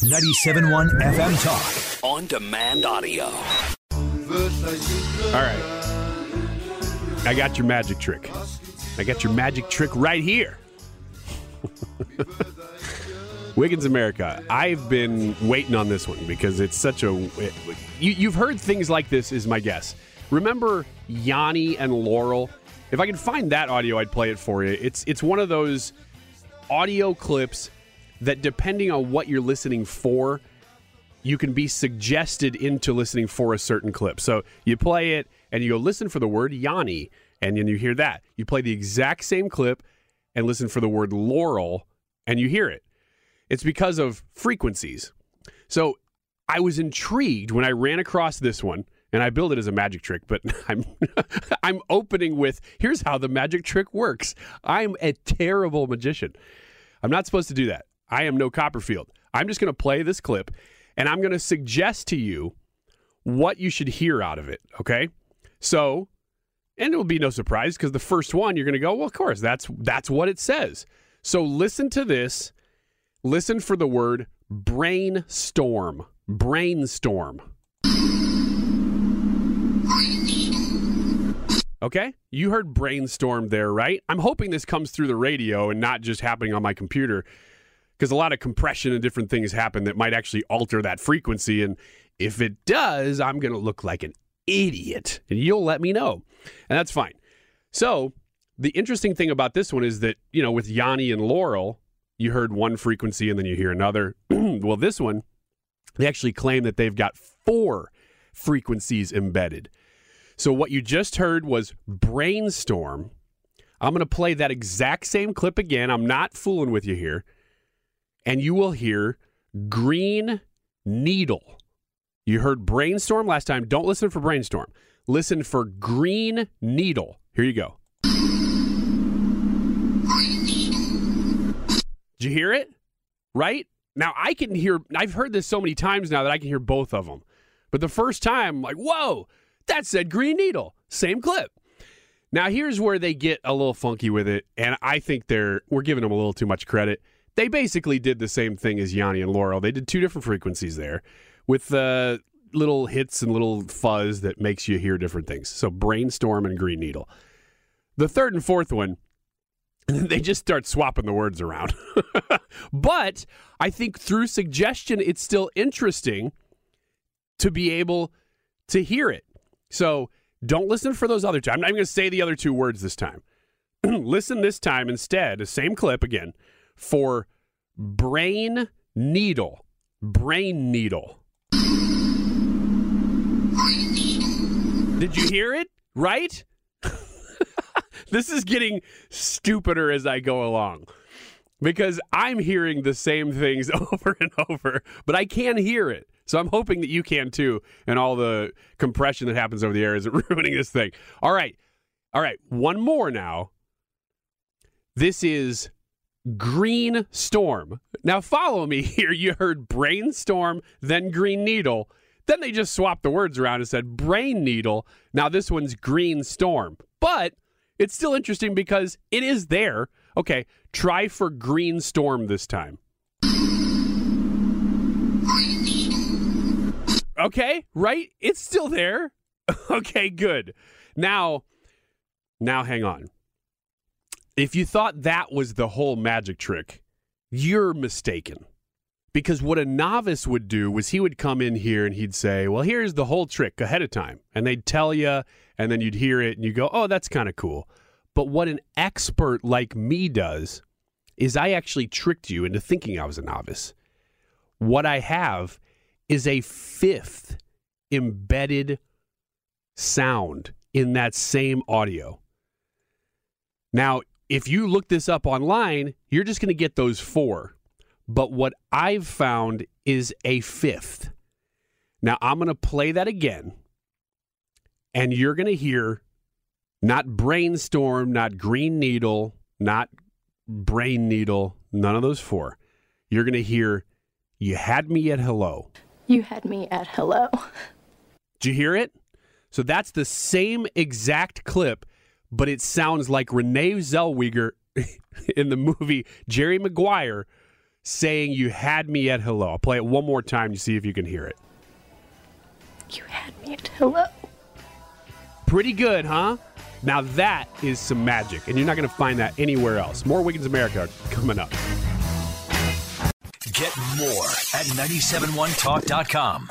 97.1 FM Talk. On demand audio. All right. I got your magic trick. I got your magic trick right here. Wiggins America. I've been waiting on this one because it's such a. It, you, you've heard things like this, is my guess. Remember Yanni and Laurel? If I can find that audio, I'd play it for you. It's it's one of those audio clips that, depending on what you're listening for, you can be suggested into listening for a certain clip. So you play it and you go listen for the word Yanni, and then you hear that. You play the exact same clip and listen for the word Laurel, and you hear it. It's because of frequencies. So I was intrigued when I ran across this one and I build it as a magic trick, but I'm I'm opening with here's how the magic trick works. I'm a terrible magician. I'm not supposed to do that. I am no Copperfield. I'm just going to play this clip and I'm going to suggest to you what you should hear out of it, okay? So, and it will be no surprise because the first one you're going to go, well, of course, that's that's what it says. So listen to this. Listen for the word brainstorm. Brainstorm. Okay? You heard brainstorm there, right? I'm hoping this comes through the radio and not just happening on my computer because a lot of compression and different things happen that might actually alter that frequency. And if it does, I'm going to look like an idiot and you'll let me know. And that's fine. So, the interesting thing about this one is that, you know, with Yanni and Laurel, you heard one frequency and then you hear another. well, this one, they actually claim that they've got four frequencies embedded. So what you just heard was brainstorm. I'm going to play that exact same clip again. I'm not fooling with you here. And you will hear green needle. You heard brainstorm last time. Don't listen for brainstorm. Listen for green needle. Here you go. Did you hear it? Right? Now I can hear, I've heard this so many times now that I can hear both of them. But the first time, I'm like, whoa, that said Green Needle. Same clip. Now here's where they get a little funky with it, and I think they're we're giving them a little too much credit. They basically did the same thing as Yanni and Laurel. They did two different frequencies there with uh, little hits and little fuzz that makes you hear different things. So brainstorm and green needle. The third and fourth one, they just start swapping the words around. but I think through suggestion, it's still interesting to be able to hear it. So don't listen for those other two. I'm not even going to say the other two words this time. listen this time instead, same clip again, for brain needle. Brain needle. Did you hear it? Right? this is getting stupider as I go along because I'm hearing the same things over and over, but I can't hear it. So I'm hoping that you can too, and all the compression that happens over the air isn't ruining this thing. All right. All right. One more now. This is Green Storm. Now follow me here. You heard brainstorm, then green needle. Then they just swapped the words around and said brain needle. Now this one's green storm. But it's still interesting because it is there. Okay, try for green storm this time. Okay, right? It's still there. okay, good. Now, now hang on. If you thought that was the whole magic trick, you're mistaken. Because what a novice would do was he would come in here and he'd say, Well, here's the whole trick ahead of time. And they'd tell you, and then you'd hear it and you go, Oh, that's kind of cool. But what an expert like me does is I actually tricked you into thinking I was a novice. What I have is a fifth embedded sound in that same audio. Now, if you look this up online, you're just going to get those four. But what I've found is a fifth. Now I'm going to play that again, and you're going to hear not brainstorm, not green needle, not brain needle, none of those four. You're going to hear, You had me at hello. You had me at hello. Did you hear it? So that's the same exact clip, but it sounds like Renee Zellweger in the movie Jerry Maguire saying, You had me at hello. I'll play it one more time to see if you can hear it. You had me at hello. Pretty good, huh? Now that is some magic, and you're not going to find that anywhere else. More Wiggins America coming up. Get more at 971talk.com.